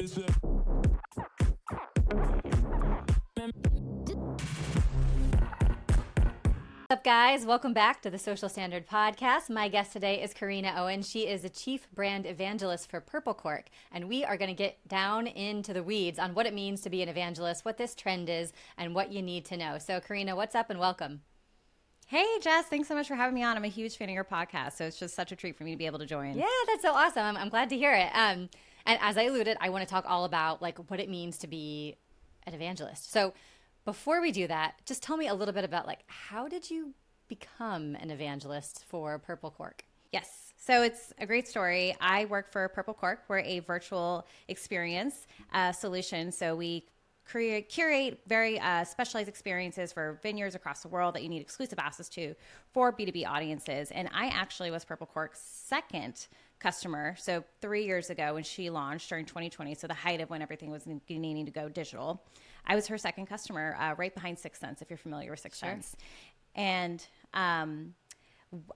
What's up, guys? Welcome back to the Social Standard Podcast. My guest today is Corrina Owen. She is a chief brand evangelist for Purple Cork, and we are going to get down into the weeds on what it means to be an evangelist, what this trend is, and what you need to know. So, Corrina, what's up and welcome. Hey, Jess, thanks so much for having me on. I'm a huge fan of your podcast, so it's just such a treat for me to be able to join. Yeah, that's so awesome. I'm, I'm glad to hear it. Um, and as I alluded, I want to talk all about like what it means to be an evangelist. So, before we do that, just tell me a little bit about like how did you become an evangelist for Purple Cork? Yes. So it's a great story. I work for Purple Cork. We're a virtual experience uh, solution. So we create, curate very uh, specialized experiences for vineyards across the world that you need exclusive access to for B2B audiences. And I actually was Purple Cork's second customer. So three years ago when she launched during 2020, so the height of when everything was needing to go digital, I was her second customer, uh, right behind Six Sense, if you're familiar with Six sure. Sense. And um,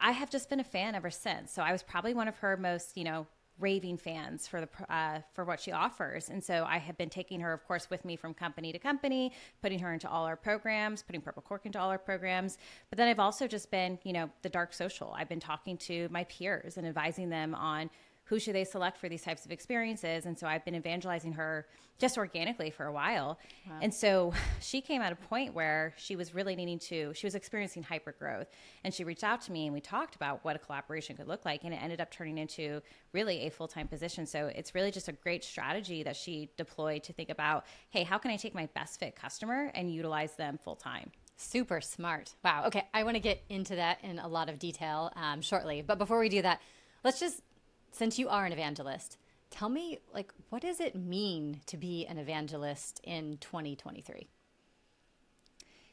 I have just been a fan ever since. So I was probably one of her most, you know, raving fans for the uh, for what she offers. And so i have been taking her of course with me from company to company putting her into all our programs putting purple cork into all our programs. But then i've also just been you know the dark social. I've been talking to my peers and advising them on who should they select for these types of experiences and so i've been evangelizing her just organically for a while wow. and so she came at a point where she was really needing to she was experiencing hyper growth and she reached out to me and we talked about what a collaboration could look like and it ended up turning into really a full-time position so it's really just a great strategy that she deployed to think about hey how can i take my best fit customer and utilize them full-time Super smart. Wow. Okay. I want to get into that in a lot of detail um, shortly. But before we do that, let's just since you are an evangelist, tell me like what does it mean to be an evangelist in 2023?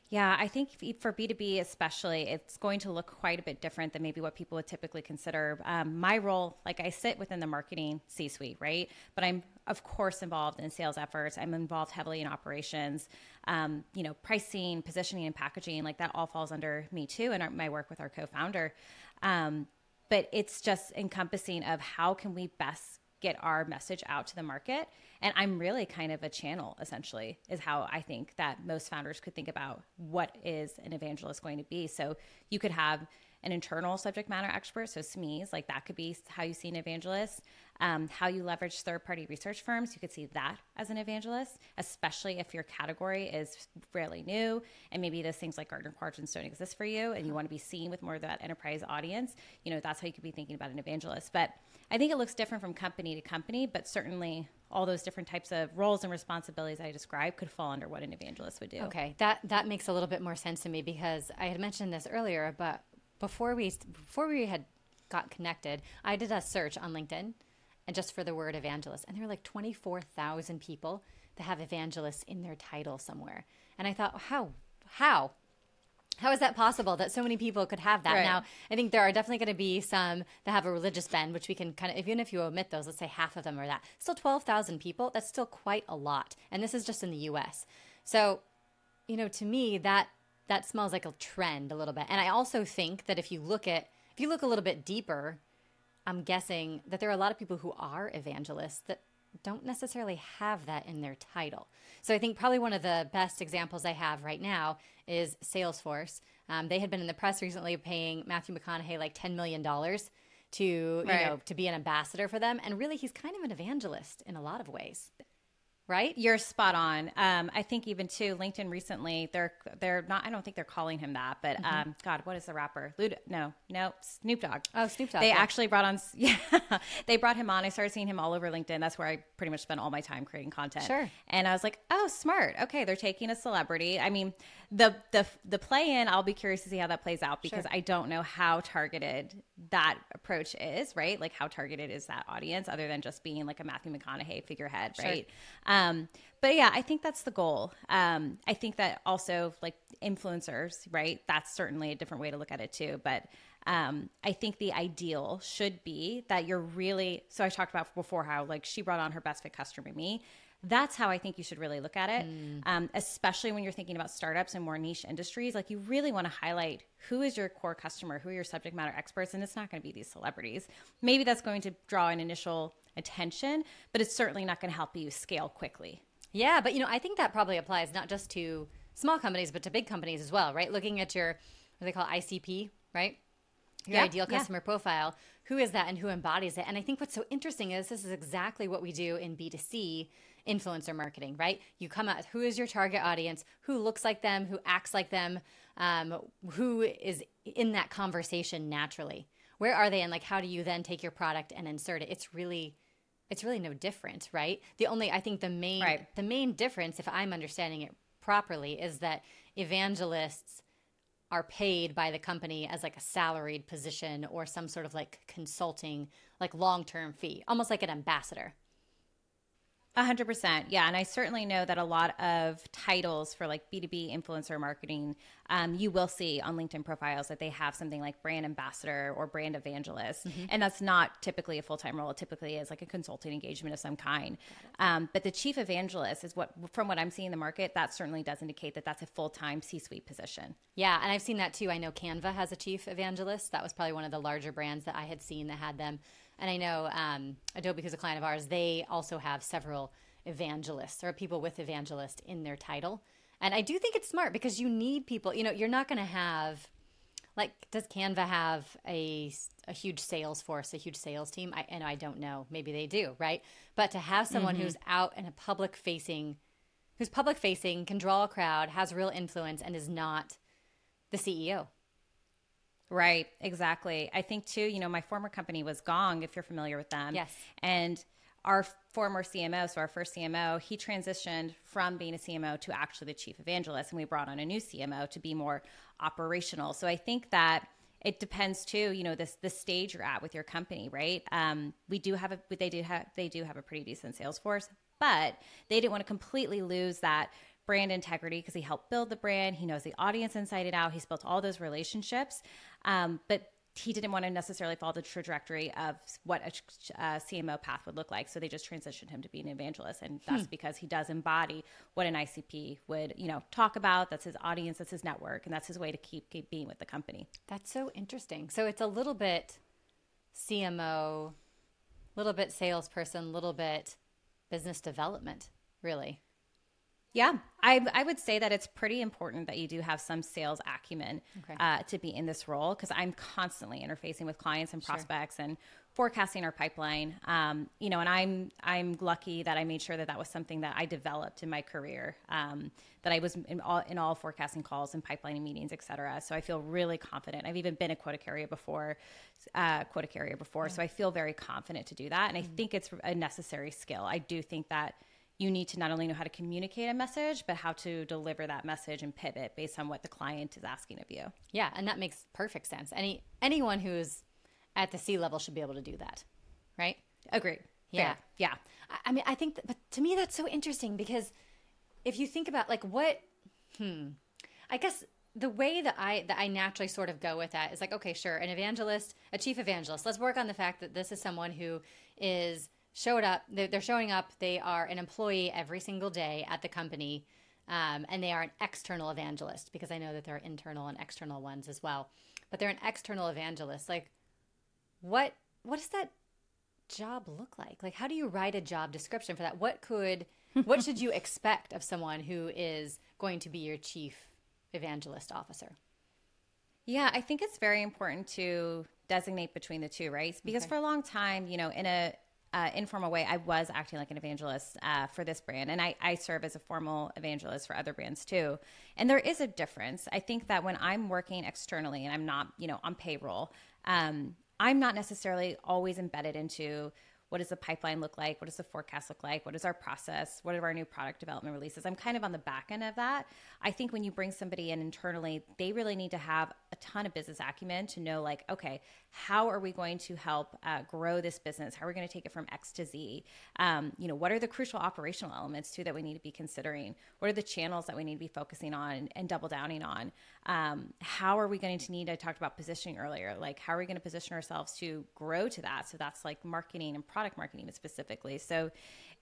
Yeah, I think for B2B especially, it's going to look quite a bit different than maybe what people would typically consider. Um, my role, like I sit within the marketing C suite, right? But I'm, of course, involved in sales efforts. I'm involved heavily in operations, um, you know, pricing, positioning, and packaging. Like that all falls under me too, and my work with our co founder. Um, but it's just encompassing of how can we best get our message out to the market. And i'm really kind of a channel essentially is how i think that most founders could think about what is an evangelist going to be. So you could have an internal subject matter expert so smes like that could be how you see an evangelist um, how you leverage third party research firms. You could see that as an evangelist, especially if your category is fairly new and maybe those things like Gartner quadrants don't exist for you and you want to be seen with more of that enterprise audience. You know, that's how you could be thinking about an evangelist. But I think it looks different from company to company, but certainly all those different types of roles and responsibilities I described could fall under what an evangelist would do. Okay, that that makes a little bit more sense to me because I had mentioned this earlier, but before we before we had got connected, I did a search on LinkedIn and just for the word evangelist. And there are like 24,000 people that have evangelist in their title somewhere. And I thought, how? How? How is that possible that so many people could have that? Right. Now, I think there are definitely going to be some that have a religious bend, which we can kind of, even if you omit those, let's say half of them are that. Still 12,000 people, that's still quite a lot. And this is just in the US. So, you know, to me, that that smells like a trend a little bit. And I also think that if you look at, if you look a little bit deeper I'm guessing that there are a lot of people who are evangelists that don't necessarily have that in their title. So I think probably one of the best examples I have right now is Salesforce. Um, they had been in the press recently paying Matthew McConaughey like $10 million to, right. you know, to be an ambassador for them. And really, he's kind of an evangelist in a lot of ways right? You're spot on. Um, I think even too, LinkedIn recently, they're they're not. I don't think they're calling him that, but mm-hmm. um, God, what is the rapper? No, no, Snoop Dogg. Oh, Snoop Dogg. They yeah. actually brought on. Yeah, they brought him on. I started seeing him all over LinkedIn. That's where I pretty much spent all my time creating content. Sure. And I was like, oh, smart. Okay, they're taking a celebrity. I mean, the the the play in. I'll be curious to see how that plays out because sure. I don't know how targeted that approach is. Right, like how targeted is that audience other than just being like a Matthew McConaughey figurehead, sure. right? Um, but yeah, I think that's the goal. Um, I think that also like influencers, right? That's certainly a different way to look at it too. But um, I think the ideal should be that you're really. So I talked about before how like she brought on her best fit customer, me. That's how I think you should really look at it, mm. um, especially when you're thinking about startups and more niche industries. Like you really want to highlight who is your core customer, who are your subject matter experts, and it's not going to be these celebrities. Maybe that's going to draw an initial attention, but it's certainly not going to help you scale quickly. Yeah, but you know, I think that probably applies not just to small companies, but to big companies as well, right? Looking at your what they call ICP, right? Your Yeah, ideal yeah. customer profile. Who is that and who embodies it? And I think what's so interesting is this is exactly what we do in B2C influencer marketing, right? You come out, who is your target audience? Who looks like them? Who acts like them? Um, who is in that conversation naturally? Where are they? And like, how do you then take your product and insert it? It's really it's really no different, right? The only I think the main Right. the main difference, if I'm understanding it properly, is that evangelists are paid by the company as like a salaried position or some sort of like consulting, like long term fee, almost like an ambassador. A hundred percent, yeah, and I certainly know that a lot of titles for like B two B influencer marketing, um, you will see on LinkedIn profiles that they have something like brand ambassador or brand evangelist, and that's not typically a full time role. It typically is like a consulting engagement of some kind. Um, but the chief evangelist is what, from what I'm seeing in the market, that certainly does indicate that that's a full time C suite position. Yeah, and I've seen that too. I know Canva has a chief evangelist. That was probably one of the larger brands that I had seen that had them. And I know um, Adobe, who's a client of ours, they also have several evangelists or people with evangelist in their title. And I do think it's smart because you need people. You know, you're not going to have like does Canva have a a huge sales force, a huge sales team? I and I don't know. Maybe they do, right? But to have someone who's out in a public facing who's public facing, can draw a crowd, has real influence and is not the CEO. Right, exactly. I think too, you know, my former company was Gong, if you're familiar with them. Yes. And our former CMO, so our first CMO, he transitioned from being a CMO to actually the chief evangelist, and we brought on a new CMO to be more operational. So I think that it depends too, you know, this the stage you're at with your company, right? Um, we do have a they do have they do have a pretty decent sales force, but they didn't want to completely lose that brand integrity because he helped build the brand. He knows the audience inside and out. He's built all those relationships, um, but he didn't want to necessarily follow the trajectory of what a uh, CMO path would look like. So they just transitioned him to be an evangelist, and that's because he does embody what an ICP would, you know, talk about. That's his audience, that's his network, and that's his way to keep, keep being with the company. That's so interesting. So it's a little bit CMO, little bit salesperson, little bit business development, really. Yeah, I, I would say that it's pretty important that you do have some sales acumen Okay. uh, to be in this role because I'm constantly interfacing with clients and prospects and forecasting our pipeline. Um, you know, and I'm I'm lucky that I made sure that that was something that I developed in my career. Um, that I was in all in all forecasting calls and pipelining meetings, et cetera. So I feel really confident. I've even been a quota carrier before, uh, quota carrier before. So I feel very confident to do that, and I think it's a necessary skill. I do think that you need to not only know how to communicate a message, but how to deliver that message and pivot based on what the client is asking of you. Yeah, and that makes perfect sense. Any anyone who's at the C level should be able to do that, right? Agreed. Yeah. Fair. Yeah. I- I mean, I think, that, but to me, that's so interesting because if you think about like what, hmm, I guess the way that I that I naturally sort of go with that is like, okay, sure, an evangelist, a chief evangelist. Let's work on the fact that this is someone who is showed up. They're, showing up. They are an employee every single day at the company, um, and they are an external evangelist because I know that there are internal and external ones as well. But they're an external evangelist. Like, what what does that job look like? Like, how do you write a job description for that? What could, what should you expect of someone who is going to be your chief evangelist officer? Yeah, I think it's very important to designate between the two, right? Because Okay. for a long time, you know, in a uh, informal way, I was acting like an evangelist uh, for this brand, and I, I serve as a formal evangelist for other brands too. And there is a difference. I think that when I'm working externally and I'm not, you know, on payroll, um, I'm not necessarily always embedded into what does the pipeline look like? What does the forecast look like? What is our process? What are our new product development releases? I'm kind of on the back end of that. I think when you bring somebody in internally, they really need to have a ton of business acumen to know, like, okay, how are we going to help uh, grow this business? How are we going to take it from X to Z? Um, you know, what are the crucial operational elements too that we need to be considering? What are the channels that we need to be focusing on and, and double downing on? Um, how are we going to need? I talked about positioning earlier. Like, how are we going to position ourselves to grow to that? So that's like marketing and product marketing specifically. So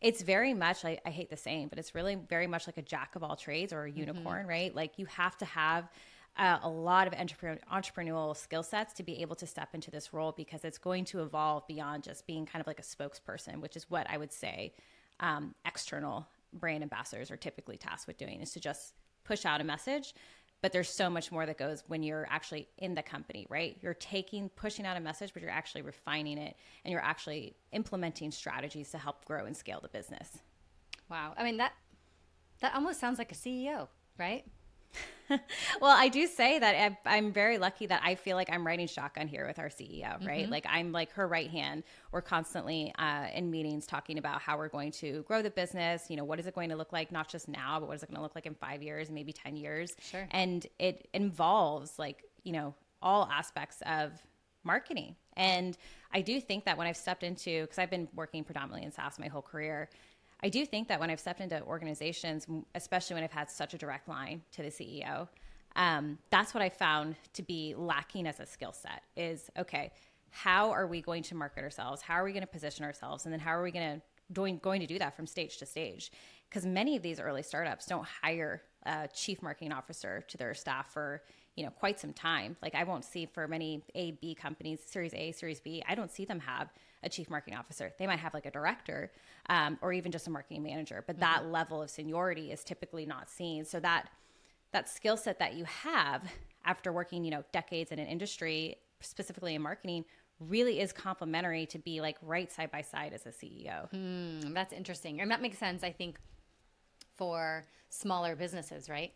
it's very much like I hate the saying, but it's really very much like a jack of all trades or a unicorn, right? Like you have to have uh, a lot of entrepreneur, entrepreneurial skill sets to be able to step into this role because it's going to evolve beyond just being kind of like a spokesperson, which is what I would say um, external brand ambassadors are typically tasked with doing is to just push out a message. But there's so much more that goes when you're actually in the company, right? You're taking, pushing out a message, but you're actually refining it and you're actually implementing strategies to help grow and scale the business. Wow. I mean, that, that almost sounds like a CEO, right? well, I do say that I'm very lucky that I feel like I'm riding shotgun here with our CEO, right? Mm-hmm. Like I'm like her right hand. We're constantly uh, in meetings talking about how we're going to grow the business. You know, what is it going to look like, not just now, but what is it going to look like in five years, maybe 10 years? Sure. And it involves like, you know, all aspects of marketing. And I do think that when I've stepped into, because I've been working predominantly in SaaS my whole career, I do think that when I've stepped into organizations, especially when I've had such a direct line to the CEO, um, that's what I found to be lacking as a skill set is okay, how are we going to market ourselves? How are we going to position ourselves? And then how are we going to doing, going to do that from stage to stage? Because many of these early startups don't hire a chief marketing officer to their staff for you know quite some time. Like I won't see for many A B companies, Series A, Series B, I don't see them have a chief marketing officer. They might have like a director um, or even just a marketing manager, but mm-hmm. that level of seniority is typically not seen. So that that skill set that you have after working, you know, decades in an industry, specifically in marketing, really is complementary to be like right side by side as a CEO. Hmm, that's interesting. And that makes sense, I think, for smaller businesses, right?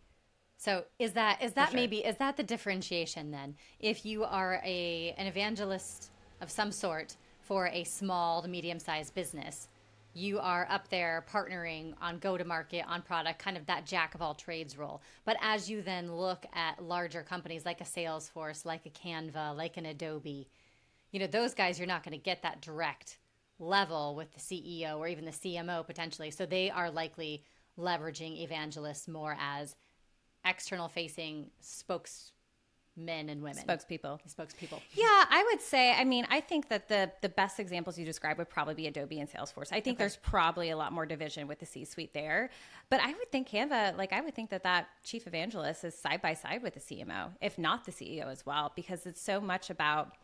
So is that is that sure. maybe is that the differentiation then? If you are a an evangelist of some sort for a small to medium sized business, you are up there partnering on go to market on product kind of that jack of all trades role. But as you then look at larger companies like a salesforce like a canva like an adobe you know those guys you're not going to get that direct level with the ceo or even the cmo potentially. So they are likely leveraging evangelists more as external facing spokes men and women. Spokespeople. Spokespeople. Yeah i would say i mean i think that the the best examples you describe would probably be adobe and salesforce. I think okay. there's probably a lot more division with the c suite there. But i would think canva like i would think that that chief evangelist is side by side with the cmo if not the ceo as well because it's so much about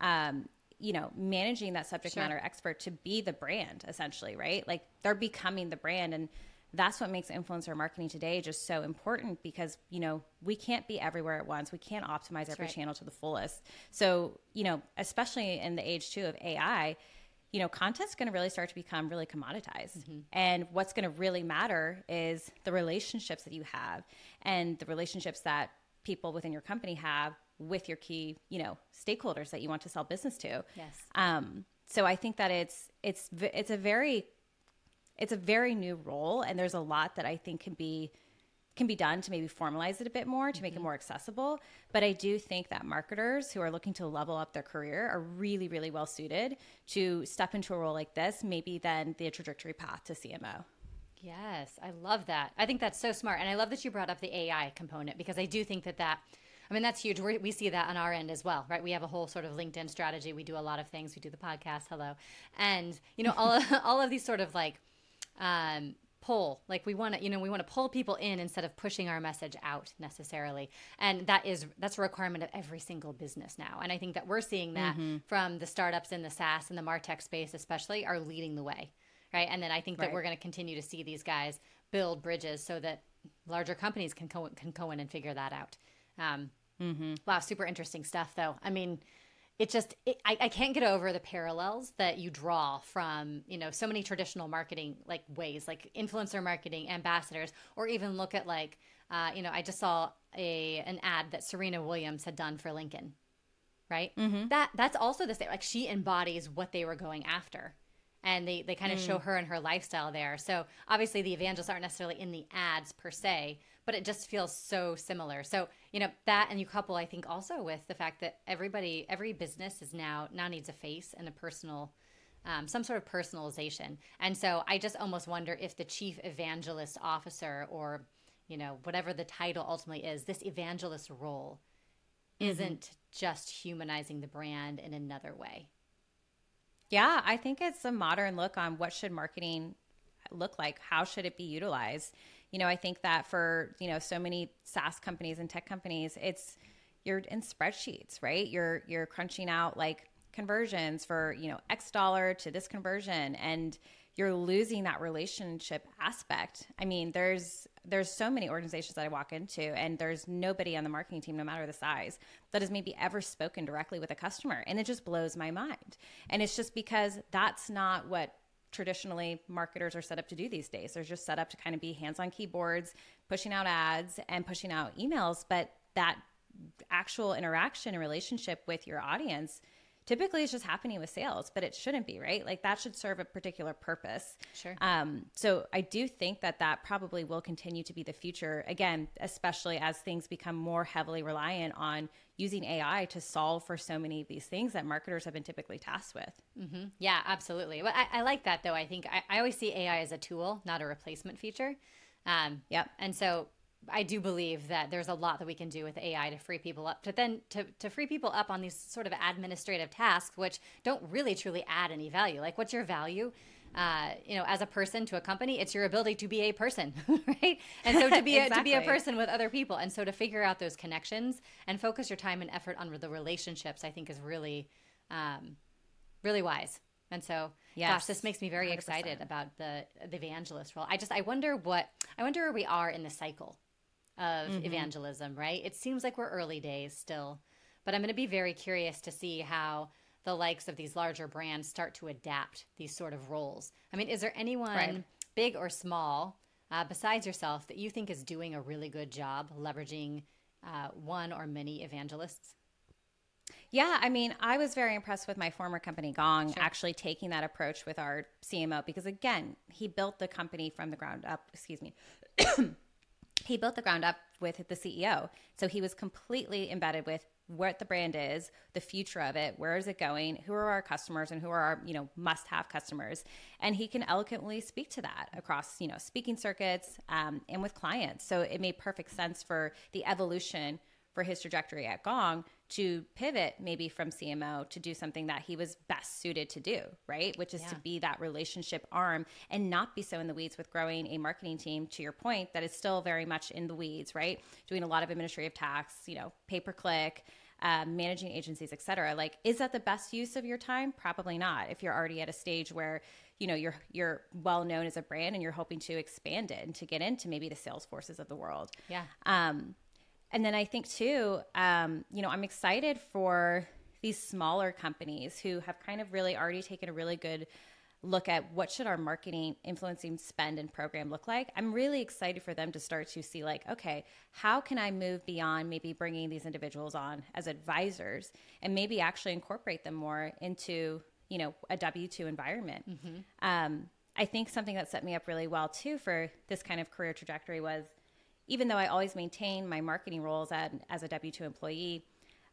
um, you know managing that subject sure. matter expert to be the brand essentially right? Like they're becoming the brand. And that's what makes influencer marketing today just so important because you know we can't be everywhere at once. We can't optimize every right. channel to the fullest. So you know especially in the age too of ai you know content's going to really start to become really commoditized. Mm-hmm. and what's going to really matter is the relationships that you have and the relationships that people within your company have with your key you know stakeholders that you want to sell business to. Yes. Um so i think that it's it's it's a very it's a very new role and there's a lot that I think can be can be done to maybe formalize it a bit more to make mm-hmm. it more accessible. But I do think that marketers who are looking to level up their career are really, really well suited to step into a role like this, maybe then the trajectory path to CMO. Yes, I love that. I think that's so smart. And I love that you brought up the AI component because I do think that that. I mean, that's huge. We're, we see that on our end as well, right? We have a whole sort of LinkedIn strategy. We do a lot of things. We do the podcast, hello. And, you know, all, all of these sort of like um, pull like we want to you know we want to pull people in instead of pushing our message out necessarily and that is that's a requirement of every single business now and i think that we're seeing that mm-hmm. from the startups in the saas and the martech space especially are leading the way right and then i think that right. we're going to continue to see these guys build bridges so that larger companies can go, can go in and figure that out um, mm-hmm. wow super interesting stuff though i mean it just it, I, I can't get over the parallels that you draw from you know so many traditional marketing like ways like influencer marketing ambassadors or even look at like uh, you know i just saw a an ad that serena williams had done for lincoln right mm-hmm. that that's also the same like she embodies what they were going after and they, they kind of mm. show her and her lifestyle there so obviously the evangelists aren't necessarily in the ads per se but it just feels so similar. So, you know, that and you couple, I think, also with the fact that everybody, every business is now now needs a face and a personal, um, some sort of personalization. And so I just almost wonder if the chief evangelist officer or, you know, whatever the title ultimately is, this evangelist role mm-hmm. isn't just humanizing the brand in another way. Yeah, I think it's a modern look on what should marketing look like? How should it be utilized? You know, I think that for, you know, so many SaaS companies and tech companies, it's you're in spreadsheets, right? You're you're crunching out like conversions for, you know, X dollar to this conversion and you're losing that relationship aspect. I mean, there's there's so many organizations that I walk into and there's nobody on the marketing team no matter the size that has maybe ever spoken directly with a customer and it just blows my mind. And it's just because that's not what traditionally marketers are set up to do these days. They're just set up to kind of be hands on keyboards, pushing out ads and pushing out emails, but that actual interaction and relationship with your audience typically it's just happening with sales but it shouldn't be right like that should serve a particular purpose Sure. um, so i do think that that probably will continue to be the future again especially as things become more heavily reliant on using ai to solve for so many of these things that marketers have been typically tasked with Yeah, absolutely. But I, I like that though. I think I, I always see AI as a tool, not a replacement feature. Um, Yep. And so I do believe that there's a lot that we can do with AI to free people up, to then to, to free people up on these sort of administrative tasks, which don't really truly add any value. Like, what's your value? Uh, you know, as a person to a company, it's your ability to be a person, right? And so to be a, to be a person with other people, and so to figure out those connections and focus your time and effort on the relationships, I think is really, um, really wise. And so, gosh, Yes, this makes me very 100%. excited about the the evangelist role. I just I wonder what I wonder where we are in the cycle of Mm-hmm. evangelism, right? It seems like we're early days still, but I'm going to be very curious to see how the likes of these larger brands start to adapt these sort of roles. I mean, is there anyone Right. big or small uh, besides yourself that you think is doing a really good job leveraging uh, one or many evangelists? Yeah, I mean, I was very impressed with my former company, Gong, actually taking that approach with our CMO because, again, he built the company from the ground up. Excuse me. He built the ground up with the CEO. So he was completely embedded with what the brand is, the future of it, where is it going, who are our customers and who are our, you know, must-have customers. And he can eloquently speak to that across, you know, speaking circuits um, and with clients. So it made perfect sense for the evolution for his trajectory at Gong to pivot maybe from CMO to do something that he was best suited to do, right? Which is to be that relationship arm and not be so in the weeds with growing a marketing team to your point that is still very much in the weeds, right? Doing a lot of administrative tasks, you know, pay per click, uh, managing agencies, et cetera. Like, is that the best use of your time? Probably not. If you're already at a stage where you know you're you're well known as a brand and you're hoping to expand it and to get into maybe the sales forces of the world. Yeah. Um, and then I think too, um, you know, I'm excited for these smaller companies who have kind of really already taken a really good look at what should our marketing influencing spend and program look like. I'm really excited for them to start to see like okay how can i move beyond maybe bringing these individuals on as advisors and maybe actually incorporate them more into you know a w2 environment? Um, i think something that set me up really well too for this kind of career trajectory was even though I always maintained my marketing roles at, as a W 2 employee,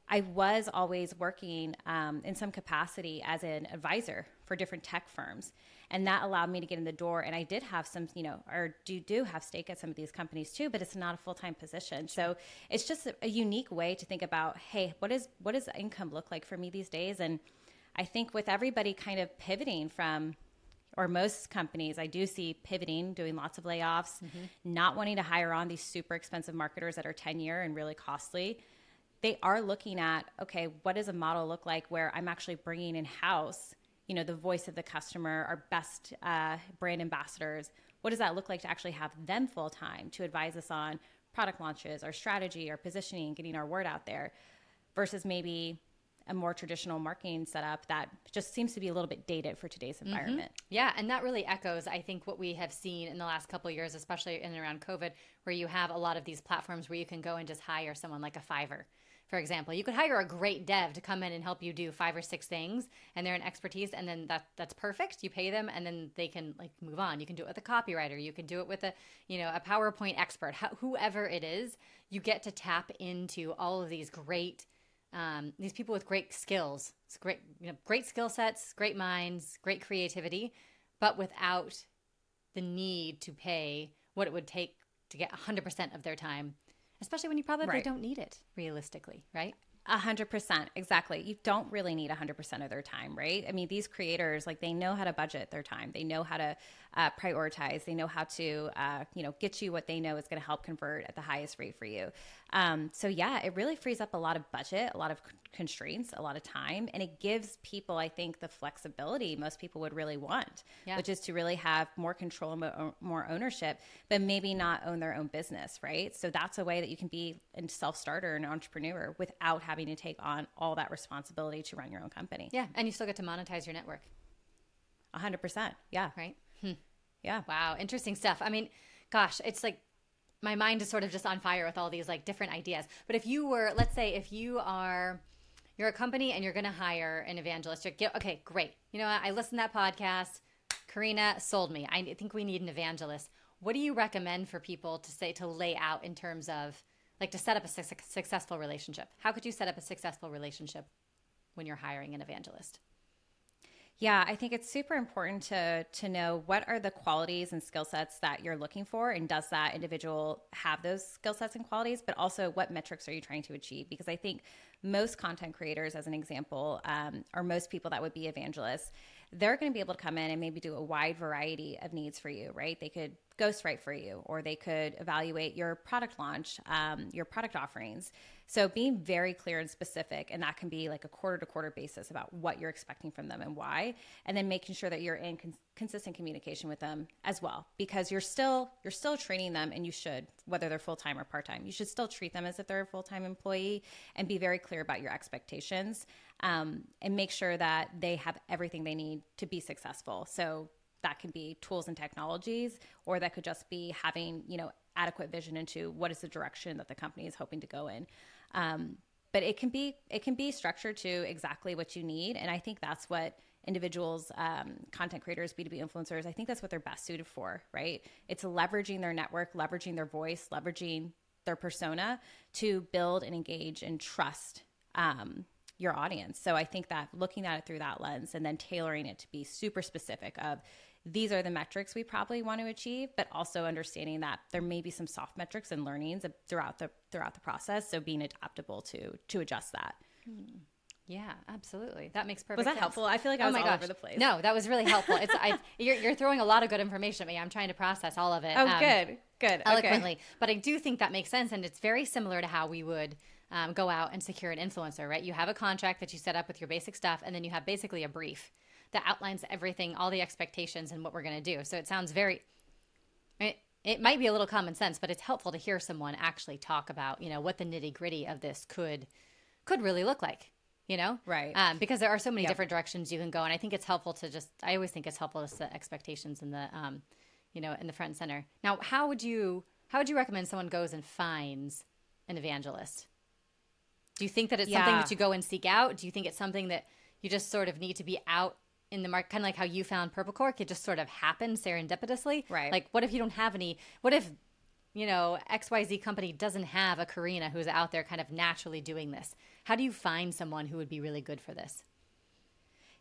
I was always working um, in some capacity as an advisor for different tech firms. And that allowed me to get in the door. And I did have some, you know, or do, do have stake at some of these companies too, but it's not a full time position. So it's just a, a unique way to think about hey, what, is, what does income look like for me these days? And I think with everybody kind of pivoting from or most companies I do see pivoting, doing lots of layoffs, not wanting to hire on these super expensive marketers that are 10 year and really costly. They are looking at, okay, what does a model look like where I'm actually bringing in house, you know, the voice of the customer, our best uh, brand ambassadors. What does that look like to actually have them full time to advise us on product launches, our strategy, our positioning, getting our word out there, versus maybe a more traditional marketing setup that just seems to be a little bit dated for today's mm-hmm. environment. Yeah, and that really echoes, I think, what we have seen in the last couple of years, especially in and around COVID, where you have a lot of these platforms where you can go and just hire someone like a Fiverr. For example, you could hire a great dev to come in and help you do five or six things, and they're an expertise, and then that that's perfect. You pay them, and then they can like move on. You can do it with a copywriter. You can do it with a you know a PowerPoint expert. How, whoever it is, you get to tap into all of these great um, these people with great skills, it's great, you know, great skill sets, great minds, great creativity, but without the need to pay what it would take to get 100% of their time, especially when you probably Right. don't need it realistically, right? A hundred percent, exactly. You don't really need a hundred percent of their time, right? I mean, these creators, like, they know how to budget their time. They know how to uh, prioritize. They know how to, uh, you know, get you what they know is going to help convert at the highest rate for you. Um, so yeah, it really frees up a lot of budget, a lot of constraints, a lot of time, and it gives people, I think, the flexibility most people would really want, yeah. which is to really have more control and more ownership, but maybe not own their own business, right? So that's a way that you can be a self starter, an entrepreneur, without having to take on all that responsibility to run your own company. Yeah, and you still get to monetize your network. Hundred percent. Yeah. Right. Hmm. Yeah. Wow. Interesting stuff. I mean, gosh, it's like my mind is sort of just on fire with all these like different ideas. But if you were, let's say, if you are, you're a company and you're going to hire an evangelist, you're, okay, great. You know, what? I listened to that podcast. Corrina sold me. I think we need an evangelist. What do you recommend for people to say to lay out in terms of like to set up a su- successful relationship? How could you set up a successful relationship when you're hiring an evangelist? Yeah, I think it's super important to to know what are the qualities and skill sets that you're looking for, and does that individual have those skill sets and qualities? But also, what metrics are you trying to achieve? Because I think most content creators, as an example, um, or most people that would be evangelists, they're going to be able to come in and maybe do a wide variety of needs for you, right? They could ghostwrite for you, or they could evaluate your product launch, um, your product offerings. So being very clear and specific, and that can be like a quarter to quarter basis about what you're expecting from them and why, and then making sure that you're in con- consistent communication with them as well, because you're still you're still training them, and you should, whether they're full time or part time, you should still treat them as if they're a full time employee, and be very clear about your expectations, um, and make sure that they have everything they need to be successful. So that can be tools and technologies, or that could just be having you know adequate vision into what is the direction that the company is hoping to go in. Um, but it can be it can be structured to exactly what you need, and I think that's what individuals, um, content creators, B2B influencers, I think that's what they're best suited for, right? It's leveraging their network, leveraging their voice, leveraging their persona to build and engage and trust um, your audience. So I think that looking at it through that lens and then tailoring it to be super specific of these are the metrics we probably want to achieve, but also understanding that there may be some soft metrics and learnings throughout the throughout the process. So being adaptable to to adjust that. Hmm. Yeah, absolutely. That makes perfect. Was that sense. helpful? I feel like I oh was all gosh. over the place. No, that was really helpful. It's I, you're, you're throwing a lot of good information at me. I'm trying to process all of it. Oh, um, good, good, eloquently. Okay. But I do think that makes sense, and it's very similar to how we would um, go out and secure an influencer. Right? You have a contract that you set up with your basic stuff, and then you have basically a brief that outlines everything, all the expectations, and what we're going to do. So it sounds very. It, it might be a little common sense, but it's helpful to hear someone actually talk about, you know, what the nitty gritty of this could could really look like. You know, right? Um, because there are so many yep. different directions you can go, and I think it's helpful to just. I always think it's helpful to set expectations in the, um, you know, in the front and center. Now, how would you how would you recommend someone goes and finds an evangelist? Do you think that it's yeah. something that you go and seek out? Do you think it's something that you just sort of need to be out in the market, kind of like how you found Purple Cork, it just sort of happened serendipitously. Right. Like, what if you don't have any? What if, you know, XYZ company doesn't have a Corrina who's out there kind of naturally doing this? How do you find someone who would be really good for this?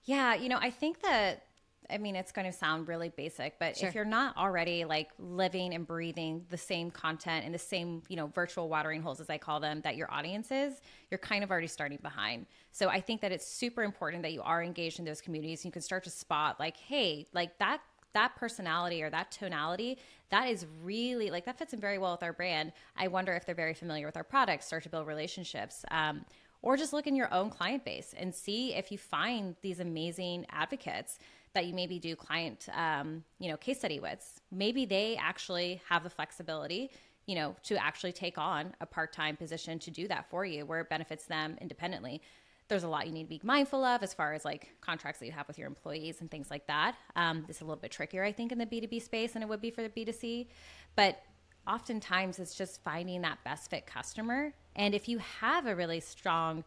Yeah, you know, I think that I mean, it's going to sound really basic, but sure. if you're not already like living and breathing the same content and the same, you know, virtual watering holes, as I call them, that your audience is, you're kind of already starting behind. So I think that it's super important that you are engaged in those communities. You can start to spot like, hey, like that that personality or that tonality that is really like that fits in very well with our brand i wonder if they're very familiar with our products start to build relationships um, or just look in your own client base and see if you find these amazing advocates that you maybe do client um, you know case study with. Maybe they actually have the flexibility you know to actually take on a part-time position to do that for you where it benefits them independently. There's a lot you need to be mindful of as far as like contracts that you have with your employees and things like that. Um, it's a little bit trickier i think in the b2b space than it would be for the b2c but oftentimes it's just finding that best fit customer. And if you have a really strong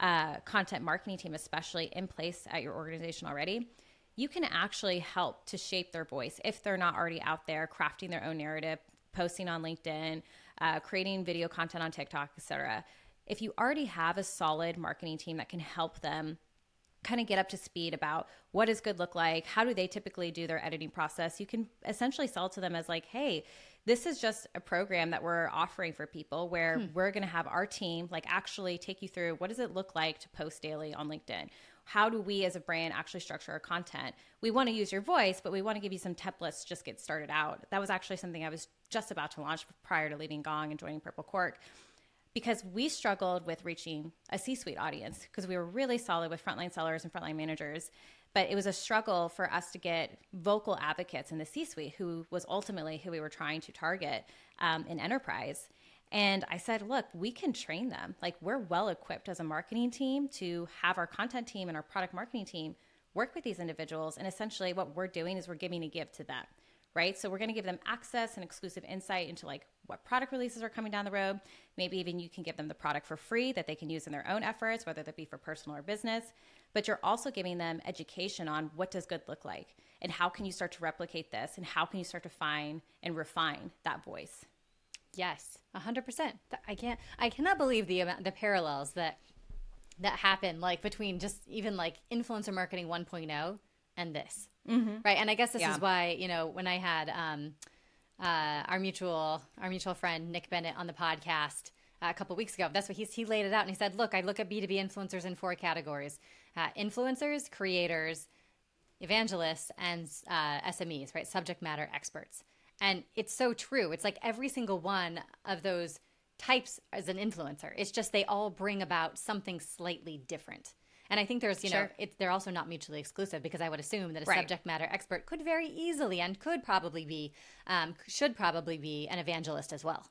uh, content marketing team especially in place at your organization already you can actually help to shape their voice if they're not already out there crafting their own narrative, posting on LinkedIn, uh, creating video content on TikTok, etc. If you already have a solid marketing team that can help them kind of get up to speed about what does good look like how do they typically do their editing process you can essentially sell to them as like hey this is just a program that we're offering for people where hmm. we're going to have our team like actually take you through what does it look like to post daily on linkedin how do we as a brand actually structure our content we want to use your voice but we want to give you some templates just get started out that was actually something i was just about to launch prior to leaving gong and joining purple cork because we struggled with reaching a C suite audience because we were really solid with frontline sellers and frontline managers. But it was a struggle for us to get vocal advocates in the C suite, who was ultimately who we were trying to target um, in enterprise. And I said, look, we can train them. Like, we're well equipped as a marketing team to have our content team and our product marketing team work with these individuals. And essentially, what we're doing is we're giving a gift to them right? So we're going to give them access and exclusive insight into like what product releases are coming down the road. Maybe even you can give them the product for free that they can use in their own efforts, whether that be for personal or business. But you're also giving them education on what does good look like and how can you start to replicate this and how can you start to find and refine that voice. Yes, 100%. I can't I cannot believe the amount the parallels that that happen like between just even like influencer marketing 1.0 and this. Mm-hmm. Right. And I guess this yeah. is why, you know, when I had um, uh, our mutual our mutual friend Nick Bennett on the podcast uh, a couple weeks ago, that's what he's, he laid it out. And he said, look, I look at B2B influencers in four categories uh, influencers, creators, evangelists, and uh, SMEs, right? Subject matter experts. And it's so true. It's like every single one of those types as an influencer. It's just they all bring about something slightly different. And I think there's, you sure. know, it, they're also not mutually exclusive because I would assume that a right. subject matter expert could very easily and could probably be, um, should probably be an evangelist as well.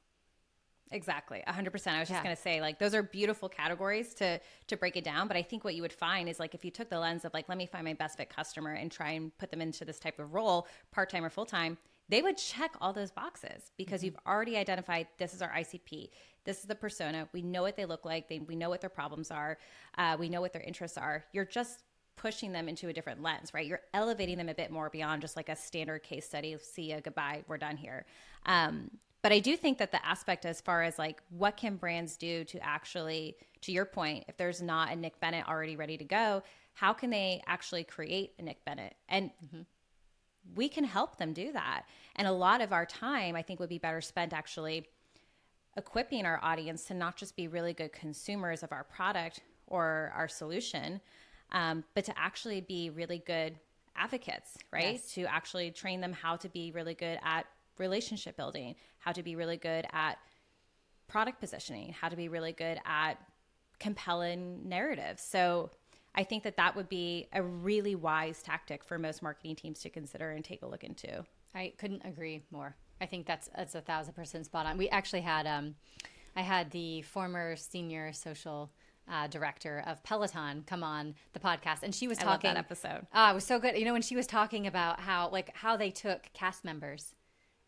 Exactly, 100%. I was just yeah. going to say like those are beautiful categories to to break it down, but I think what you would find is like if you took the lens of like let me find my best fit customer and try and put them into this type of role, part-time or full-time, they would check all those boxes because mm-hmm. you've already identified this is our ICP. This is the persona. We know what they look like. They, we know what their problems are. Uh, we know what their interests are. You're just pushing them into a different lens, right? You're elevating them a bit more beyond just like a standard case study. See ya, goodbye, we're done here. Um, but I do think that the aspect as far as like what can brands do to actually, to your point, if there's not a Nick Bennett already ready to go, how can they actually create a Nick Bennett? And mm-hmm. We can help them do that. And a lot of our time, I think, would be better spent actually equipping our audience to not just be really good consumers of our product or our solution, um, but to actually be really good advocates, right? Yes. To actually train them how to be really good at relationship building, how to be really good at product positioning, how to be really good at compelling narratives. So I think that that would be a really wise tactic for most marketing teams to consider and take a look into. I couldn't agree more. I think that's that's a thousand percent spot on. We actually had um, I had the former senior social uh, director of Peloton come on the podcast, and she was talking that episode. Ah, uh, it was so good. You know, when she was talking about how like how they took cast members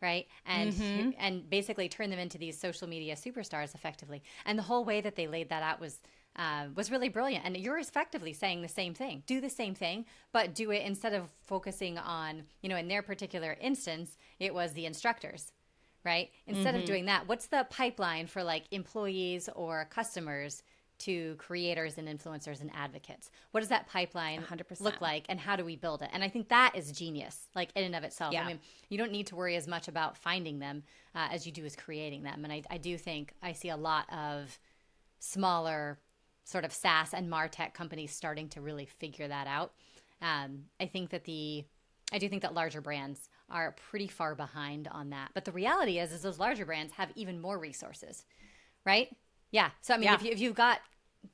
right and mm-hmm. and basically turned them into these social media superstars effectively and the whole way that they laid that out was uh, was really brilliant. And you're effectively saying the same thing. Do the same thing, but do it instead of focusing on, you know, in their particular instance, it was the instructors, right? Instead mm-hmm. of doing that, what's the pipeline for like employees or customers to creators and influencers and advocates? What does that pipeline 100%. look like and how do we build it? And I think that is genius, like in and of itself. Yeah. I mean, you don't need to worry as much about finding them uh, as you do as creating them. And I, I do think I see a lot of smaller sort of SaaS and Martech companies starting to really figure that out. Um, I think that the I do think that larger brands are pretty far behind on that. But the reality is, is those larger brands have even more resources, right? Yeah. So I mean, yeah. if, you, if you've got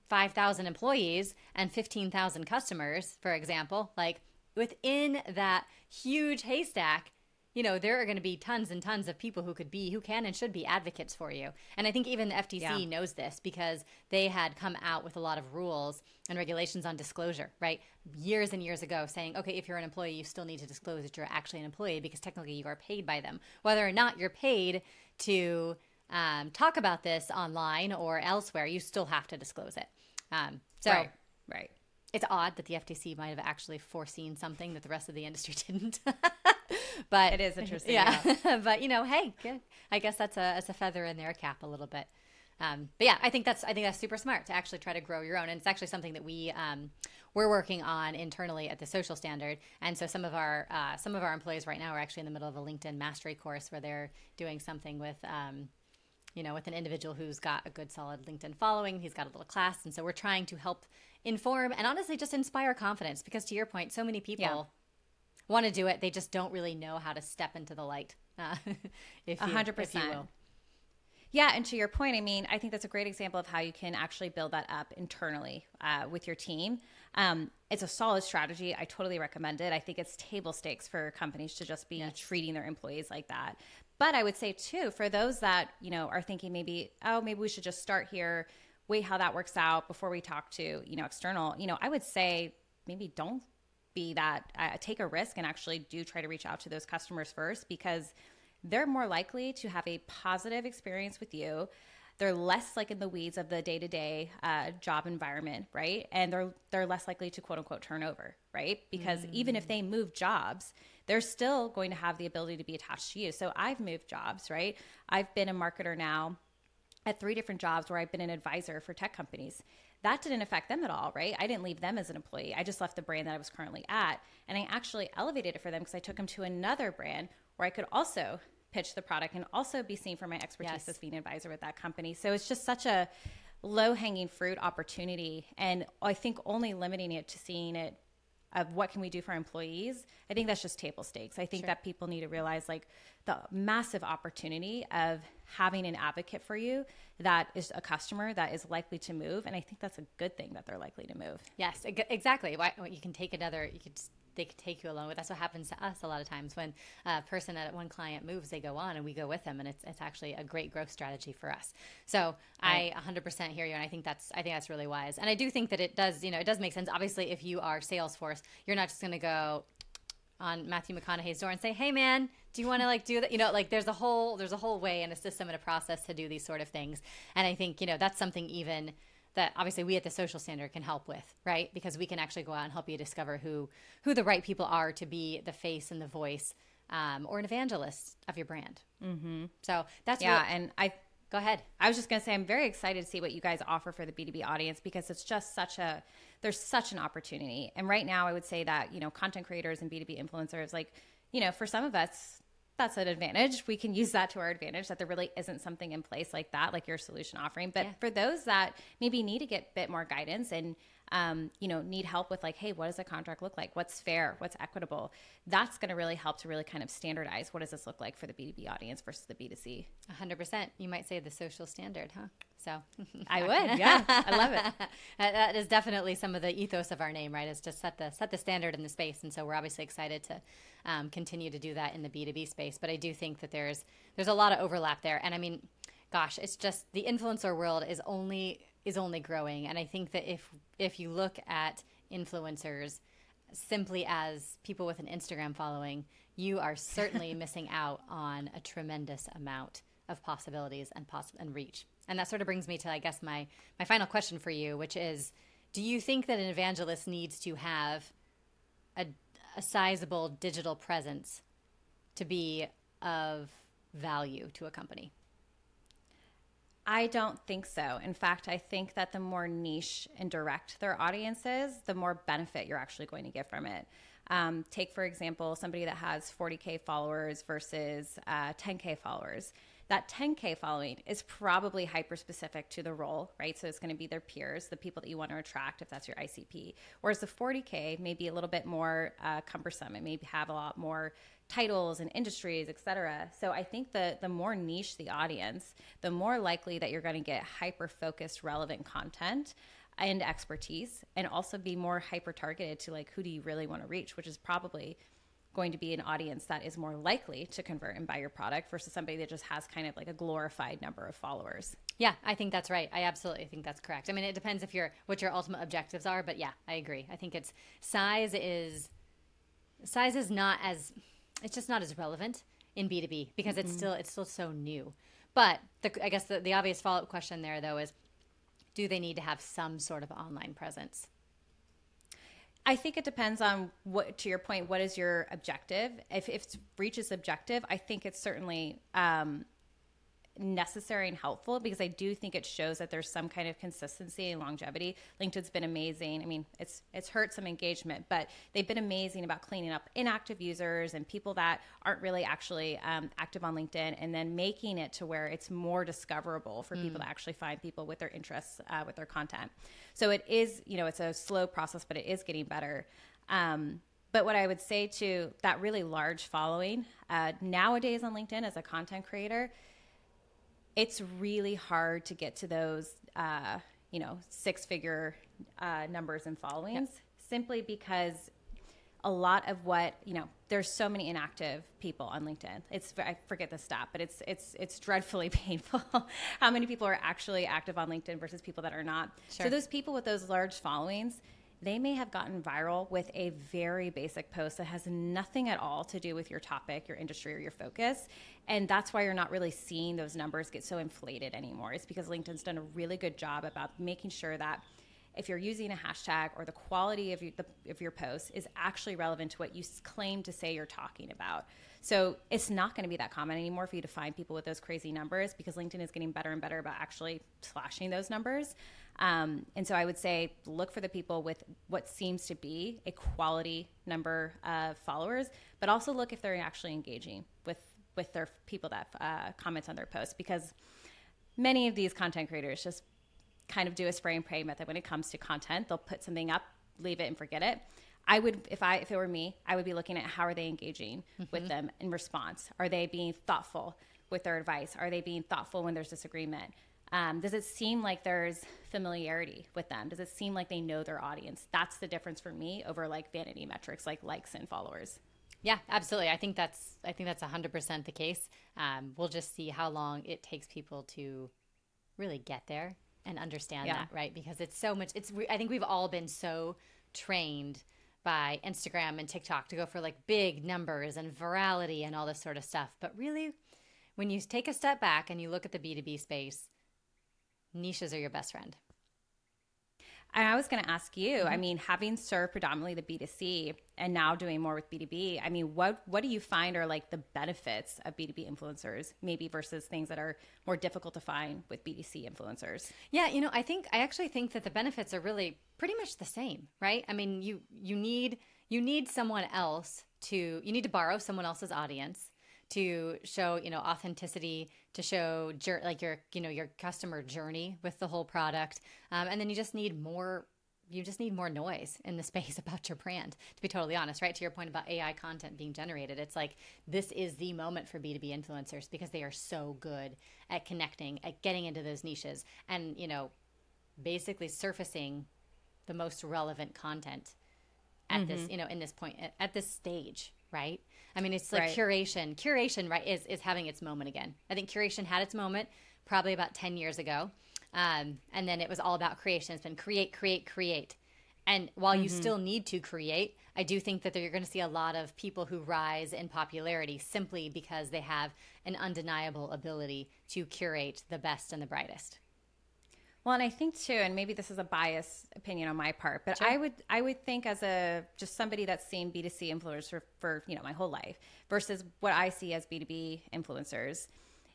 five thousand employees and fifteen thousand customers, for example, like within that huge haystack, you know, there are going to be tons and tons of people who could be, who can and should be advocates for you. And I think even the FTC yeah. knows this because they had come out with a lot of rules and regulations on disclosure, right? Years and years ago, saying, okay, if you're an employee, you still need to disclose that you're actually an employee because technically you are paid by them. Whether or not you're paid to um, talk about this online or elsewhere, you still have to disclose it. Um, so, right. right. It's odd that the FTC might have actually foreseen something that the rest of the industry didn't. but it is interesting. Yeah, yeah. but you know, hey, I guess that's a that's a feather in their cap a little bit. Um, but yeah, I think that's I think that's super smart to actually try to grow your own, and it's actually something that we um, we're working on internally at the social standard. And so some of our uh, some of our employees right now are actually in the middle of a LinkedIn mastery course where they're doing something with. Um, you know, with an individual who's got a good solid LinkedIn following, he's got a little class. And so we're trying to help inform and honestly just inspire confidence because to your point, so many people Yeah. want to do it. They just don't really know how to step into the light. Uh, if A you- hundred if you percent. will. Yeah, and to your point, I mean, I think that's a great example of how you can actually build that up internally uh, with your team. Um, it's a solid strategy. I totally recommend it. I think it's table stakes for companies to just be treating their employees like that. But I would say too, for those that you know are thinking maybe, oh, maybe we should just start here, wait how that works out before we talk to you know external. You know, I would say maybe don't be that uh, take a risk and actually do try to reach out to those customers first because they're more likely to have a positive experience with you. They're less like in the weeds of the day-to-day uh, job environment right? And they're they're less likely to quote unquote turn over right? Because even if they move jobs they're still going to have the ability to be attached to you so i've moved jobs right i've been a marketer now at three different jobs where I've been an advisor for tech companies. That didn't affect them at all, right? I didn't leave them as an employee. I just left the brand that I was currently at. And I actually elevated it for them because I took them to another brand where I could also pitch the product and also be seen for my expertise Yes. as being an advisor with that company. So it's just such a low hanging fruit opportunity. And I think only limiting it to seeing it of what can we do for employees i think that's just table stakes. I think that people need to realize like the massive opportunity of having an advocate for you that is a customer that is likely to move and i think that's a good thing that they're likely to move. Yes, exactly. Why you can take another, you could just, they could take you along with. That's what happens to us a lot of times when a person at one client moves, they go on and we go with them, and it's it's actually a great growth strategy for us. So I 100% hear you, and I think that's I think that's really wise, and I do think that it does you know it does make sense. Obviously, if you are Salesforce, you're not just going to go on Matthew McConaughey's door and say, "Hey, man, do you want to like do that?" You know, like there's a whole there's a whole way and a system and a process to do these sort of things, and I think you know that's something even that obviously we at the social standard can help with, right? Because we can actually go out and help you discover who who the right people are to be the face and the voice, um, or an evangelist of your brand. Mm-hmm. So that's yeah really- and i go ahead. I was just going to say, I'm very excited to see what you guys offer for the B2B audience because it's just such a, there's such an opportunity. And right now, I would say that, you know, content creators and B2B influencers, like, you know, for some of us, that's an advantage. We can use that to our advantage that there really isn't something in place like that, like your solution offering. But Yeah. for those that maybe need to get a bit more guidance and, um, you know, need help with like, hey, what does a contract look like? What's fair? What's equitable? That's going to really help to really kind of standardize what does this look like for the B2B audience versus the B2C. 100%. You might say the social standard, huh? So I would. Yeah. I love it. that is definitely some of the ethos of our name, right? Is to set the set the standard in the space, and so we're obviously excited to um, continue to do that in the B two B space. But I do think that there's there's a lot of overlap there, and I mean, gosh, it's just the influencer world is only is only growing, and I think that if if you look at influencers simply as people with an Instagram following, you are certainly missing out on a tremendous amount of possibilities and poss- and reach. And that sort of brings me to, I guess, my my final question for you, which is: Do you think that an evangelist needs to have a, a sizable digital presence to be of value to a company? I don't think so. In fact, I think that the more niche and direct their audience is, the more benefit you're actually going to get from it. Um, take, for example, somebody that has 40K followers versus uh, 10K followers. That 10K following is probably hyper specific to the role, right? So it's going to be their peers, the people that you want to attract if that's your ICP. Whereas the 40K may be a little bit more uh, cumbersome. It may have a lot more titles and industries, et cetera. So I think the the more niche the audience, the more likely that you're going to get hyper focused, relevant content and expertise, and also be more hyper targeted to like who do you really want to reach, which is probably going to be an audience that is more likely to convert and buy your product versus somebody that just has kind of like a glorified number of followers. Yeah, I think that's right. I absolutely think that's correct. I mean, it depends if your what your ultimate objectives are, but yeah, I agree. I think it's size is size is not as it's just not as relevant in B2B because it's still it's still so new. But the, I guess the, the obvious follow-up question there though is do they need to have some sort of online presence? I think it depends on what, to your point, what is your objective? If, if reach is objective, I think it's certainly, um, necessary and helpful because I do think it shows that there's some kind of consistency and longevity. LinkedIn's been amazing. I mean, it's it's hurt some engagement, but they've been amazing about cleaning up inactive users and people that aren't really actually um, active on LinkedIn, and then making it to where it's more discoverable for mm. people to actually find people with their interests uh, with their content. So it is, you know, it's a slow process, but it is getting better. Um, but what I would say to that really large following uh, nowadays on LinkedIn as a content creator it's really hard to get to those, uh, you know, six figure uh, numbers and followings yep. simply because a lot of what you know there's so many inactive people on linkedin it's i forget the stat but it's it's it's dreadfully painful how many people are actually active on linkedin versus people that are not sure. so those people with those large followings they may have gotten viral with a very basic post that has nothing at all to do with your topic, your industry, or your focus. And that's why you're not really seeing those numbers get so inflated anymore. It's because LinkedIn's done a really good job about making sure that if you're using a hashtag or the quality of your, the, of your post is actually relevant to what you claim to say you're talking about. So it's not going to be that common anymore for you to find people with those crazy numbers because LinkedIn is getting better and better about actually slashing those numbers. Um, and so I would say look for the people with what seems to be a quality number of followers, but also look if they're actually engaging with with their people that uh, comment on their posts because many of these content creators just kind of do a spray and pray method when it comes to content. They'll put something up, leave it, and forget it. I would, if I, if it were me, I would be looking at how are they engaging mm-hmm. with them in response. Are they being thoughtful with their advice? Are they being thoughtful when there's disagreement? Um, does it seem like there's familiarity with them? Does it seem like they know their audience? That's the difference for me over like vanity metrics like likes and followers. Yeah, absolutely. I think that's I think that's 100% the case. Um, we'll just see how long it takes people to really get there and understand yeah. that, right? Because it's so much it's I think we've all been so trained by Instagram and TikTok to go for like big numbers and virality and all this sort of stuff. But really when you take a step back and you look at the B2B space, niches are your best friend. And I was going to ask you, mm-hmm. I mean, having served predominantly the B2C and now doing more with B2B, I mean, what what do you find are like the benefits of B2B influencers maybe versus things that are more difficult to find with B2C influencers? Yeah, you know, I think I actually think that the benefits are really pretty much the same, right? I mean, you you need you need someone else to you need to borrow someone else's audience to show you know authenticity to show like your you know your customer journey with the whole product. Um, and then you just need more you just need more noise in the space about your brand to be totally honest right? To your point about ai content being generated it's like this is the moment for b2b influencers because they are so good at connecting at getting into those niches and you know basically surfacing the most relevant content at mm-hmm. this you know in this point at this stage right I mean, it's like right. curation. Curation, right, is is having its moment again. I think curation had its moment probably about ten years ago, um, and then it was all about creation. It's been create, create, create. And while mm-hmm. you still need to create, I do think that you're going to see a lot of people who rise in popularity simply because they have an undeniable ability to curate the best and the brightest. Well, and I think too, and maybe this is a biased opinion on my part, but sure. I would I would think as a just somebody that's seen B two C influencers for, for you know my whole life versus what I see as B two B influencers,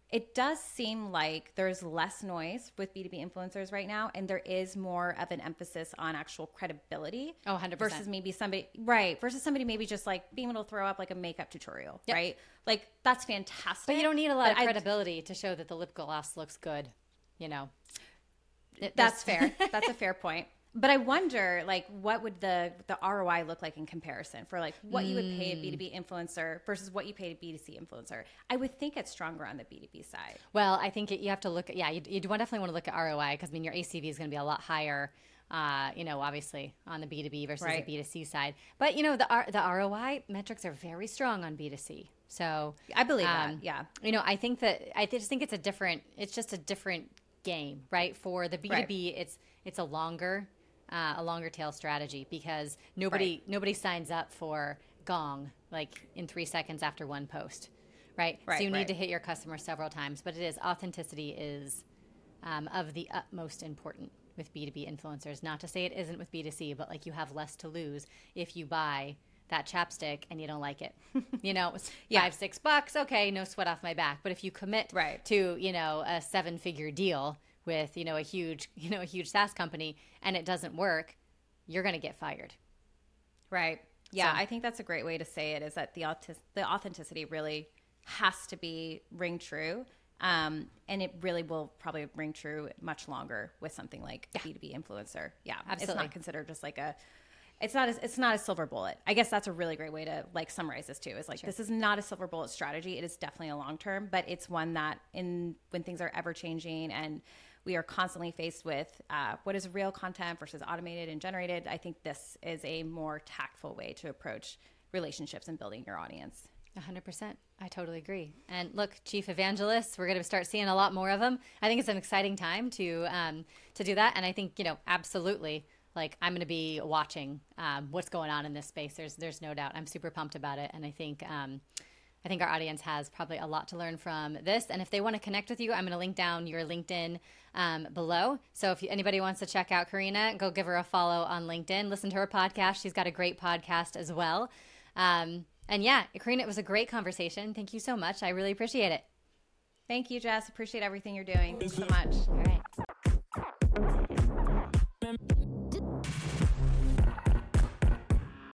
it does seem like there's less noise with B2B influencers right now, and there is more of an emphasis on actual credibility. Oh, 100%. Versus maybe somebody, right, versus somebody maybe just like being able to throw up like a makeup tutorial, yep. right? Like, that's fantastic. But you don't need a lot of credibility I, to show that the lip gloss looks good, you know? It, That's fair. That's a fair point. But I wonder, like, what would the the ROI look like in comparison for like what mm. you would pay a B two B influencer versus what you pay a B two C influencer? I would think it's stronger on the B two B side. Well, I think it, you have to look at yeah, you, you definitely want to look at ROI because I mean your ACV is going to be a lot higher. Uh, you know, obviously on the B two B versus right. the B two C side, but you know the R, the ROI metrics are very strong on B two C. So I believe um, that. Yeah, you know, I think that I just think it's a different. It's just a different game, right? For the B two B, it's it's a longer uh, a longer tail strategy because nobody right. nobody signs up for Gong like in three seconds after one post, right? right so you right. need to hit your customer several times, but it is authenticity is um, of the utmost important with B2B influencers. Not to say it isn't with B2C, but like you have less to lose if you buy that chapstick and you don't like it. you know, it's Yeah. five, six bucks. Okay, no sweat off my back. But if you commit Right. to, you know, a seven figure deal with, you know, a huge, you know, a huge SaaS company and it doesn't work, you're going to get fired. Right. Yeah, So- I think that's a great way to say it is that the autis- the authenticity really has to be ring true. Um, and it really will probably ring true much longer with something like B two B influencer. Yeah. It's Absolutely. not considered just like a it's not a, it's not a silver bullet. I guess that's a really great way to like summarize this too. Is like this is not a silver bullet strategy. It is definitely a long term, but it's one that in when things are ever changing and we are constantly faced with uh, what is real content versus automated and generated. I think this is a more tactful way to approach relationships and building your audience. 100%. I totally agree. And look, chief evangelists, we're going to start seeing a lot more of them. I think it's an exciting time to um, to do that. And I think, you know, absolutely, like I'm going to be watching um, what's going on in this space. There's there's no doubt. I'm super pumped about it. And I think um, I think our audience has probably a lot to learn from this. And if they want to connect with you, I'm going to link down your LinkedIn um, below. So if anybody wants to check out Corrina, go give her a follow on LinkedIn. Listen to her podcast. She's got a great podcast as well. Um, and yeah, Corrina, it was a great conversation. Thank you so much. I really appreciate it. Thank you, Jess. Appreciate everything you're doing. Thanks so much. All right.